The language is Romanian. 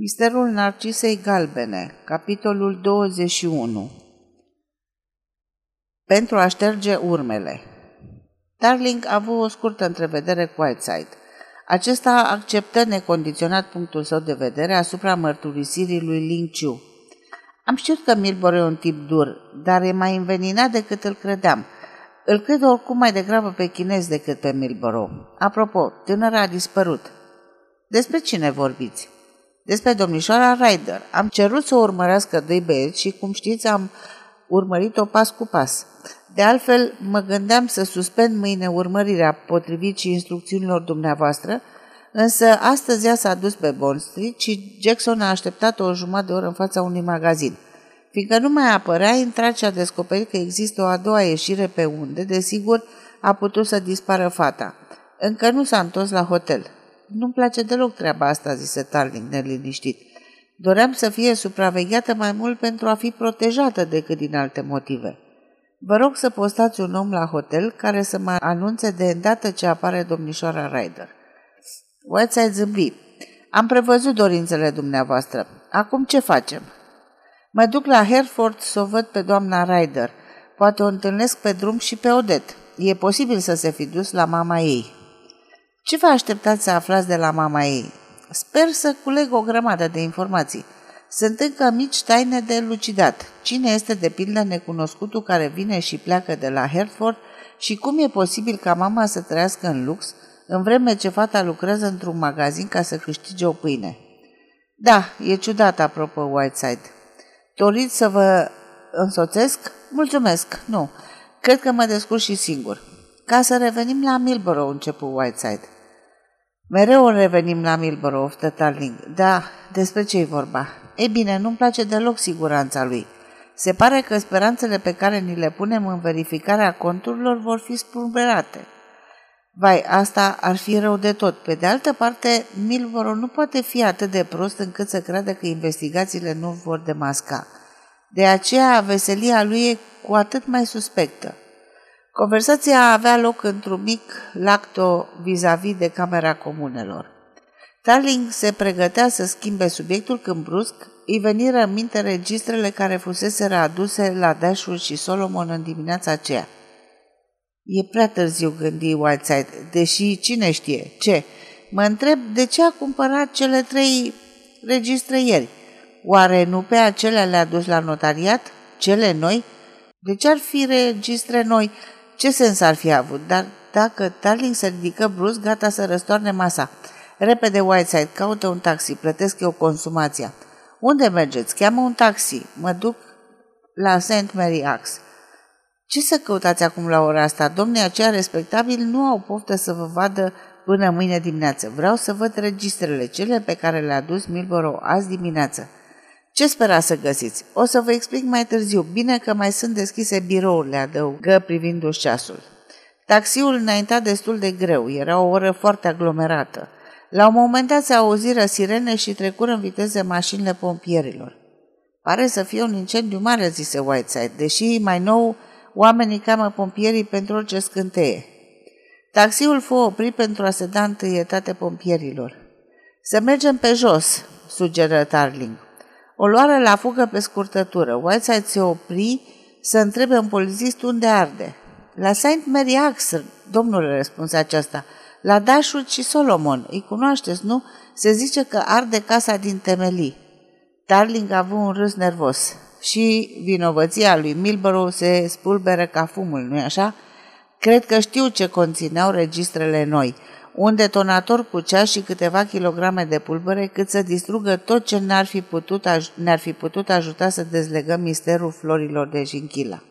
Misterul Narcisei Galbene, capitolul 21 Pentru a șterge urmele Darling a avut o scurtă întrevedere cu Whiteside. Acesta acceptă necondiționat punctul său de vedere asupra mărturisirii lui Ling Chu. Am știut că Milbor e un tip dur, dar e mai înveninat decât îl credeam. Îl cred oricum mai degrabă pe chinez decât pe Milboro. Apropo, tânăra a dispărut. Despre cine vorbiți? Despre domnișoara Ryder. Am cerut să o urmărească doi băieți și, cum știți, am urmărit-o pas cu pas. De altfel, mă gândeam să suspend mâine urmărirea potrivit și instrucțiunilor dumneavoastră, însă astăzi ea s-a dus pe Bond Street și Jackson a așteptat o jumătate de oră în fața unui magazin. Fiindcă nu mai apărea, a intrat și a descoperit că există o a doua ieșire pe unde, desigur, a putut să dispară fata. Încă nu s-a întors la hotel. Nu-mi place deloc treaba asta, zise Tarling, neliniștit. Doream să fie supravegheată mai mult pentru a fi protejată decât din alte motive. Vă rog să postați un om la hotel care să mă anunțe de îndată ce apare domnișoara Ryder. Whiteside zâmbi. Am prevăzut dorințele dumneavoastră. Acum ce facem? Mă duc la Hereford să o văd pe doamna Ryder. Poate o întâlnesc pe drum și pe Odet. E posibil să se fi dus la mama ei. Ce vă așteptați să aflați de la mama ei? Sper să culeg o grămadă de informații. Sunt încă mici taine de lucidat. Cine este de pildă necunoscutul care vine și pleacă de la Hertford și cum e posibil ca mama să trăiască în lux, în vreme ce fata lucrează într-un magazin ca să câștige o pâine. Da, e ciudat, apropo Whiteside. Doriți să vă însoțesc? Mulțumesc, nu. Cred că mă descurc și singur. Ca să revenim la Milborough, începu Whiteside. Mereu revenim la Milborough, oftă Tarling. Da, despre ce-i vorba? Ei bine, nu-mi place deloc siguranța lui. Se pare că speranțele pe care ni le punem în verificarea conturilor vor fi spulberate. Vai, asta ar fi rău de tot. Pe de altă parte, Milborough nu poate fi atât de prost încât să creadă că investigațiile nu vor demasca. De aceea, veselia lui e cu atât mai suspectă. Conversația avea loc într-un mic lacto vis-a-vis de Camera Comunelor. Tarling se pregătea să schimbe subiectul când brusc îi veniră în minte registrele care fusese aduse la Dashwood și Solomon în dimineața aceea. E prea târziu, gândi Whiteside, deși cine știe, ce? Mă întreb de ce a cumpărat cele trei registre ieri. Oare nu pe acelea le-a dus la notariat? Cele noi? De ce ar fi registre noi? Ce sens ar fi avut? Dar dacă Tarling se ridică brusc, gata să răstoarne masa. Repede, Whiteside, caută un taxi, plătesc eu consumația. Unde mergeți? Cheamă un taxi. Mă duc la St. Mary Axe. Ce să căutați acum la ora asta? Domnii aceia respectabili nu au poftă să vă vadă până mâine dimineață. Vreau să văd registrele, cele pe care le-a dus Milboro azi dimineață. Ce spera să găsiți? O să vă explic mai târziu. Bine că mai sunt deschise birourile, adăugă privindu-și ceasul. Taxiul înainta destul de greu, era o oră foarte aglomerată. La un moment dat se auziră sirene și trecură în viteză mașinile pompierilor. Pare să fie un incendiu mare, zise Whiteside, deși mai nou oamenii camă pompierii pentru orice scânteie. Taxiul fu oprit pentru a se da întâietate pompierilor. Să mergem pe jos, sugeră Tarling. O luară la fugă pe scurtătură. Whiteside se opri să întrebe un polițist unde arde. La Saint Mary Axe, domnule, răspunse aceasta. La Dashwood și Solomon. Îi cunoașteți, nu? Se zice că arde casa din temelii. Darling a avut un râs nervos. Și vinovăția lui Milborough se spulberă ca fumul, nu-i așa? Cred că știu ce conțineau registrele noi – un detonator cu ceas și câteva kilograme de pulbere cât să distrugă tot ce ne-ar fi, putut, ne-ar fi putut ajuta să dezlegăm misterul florilor de jinchila.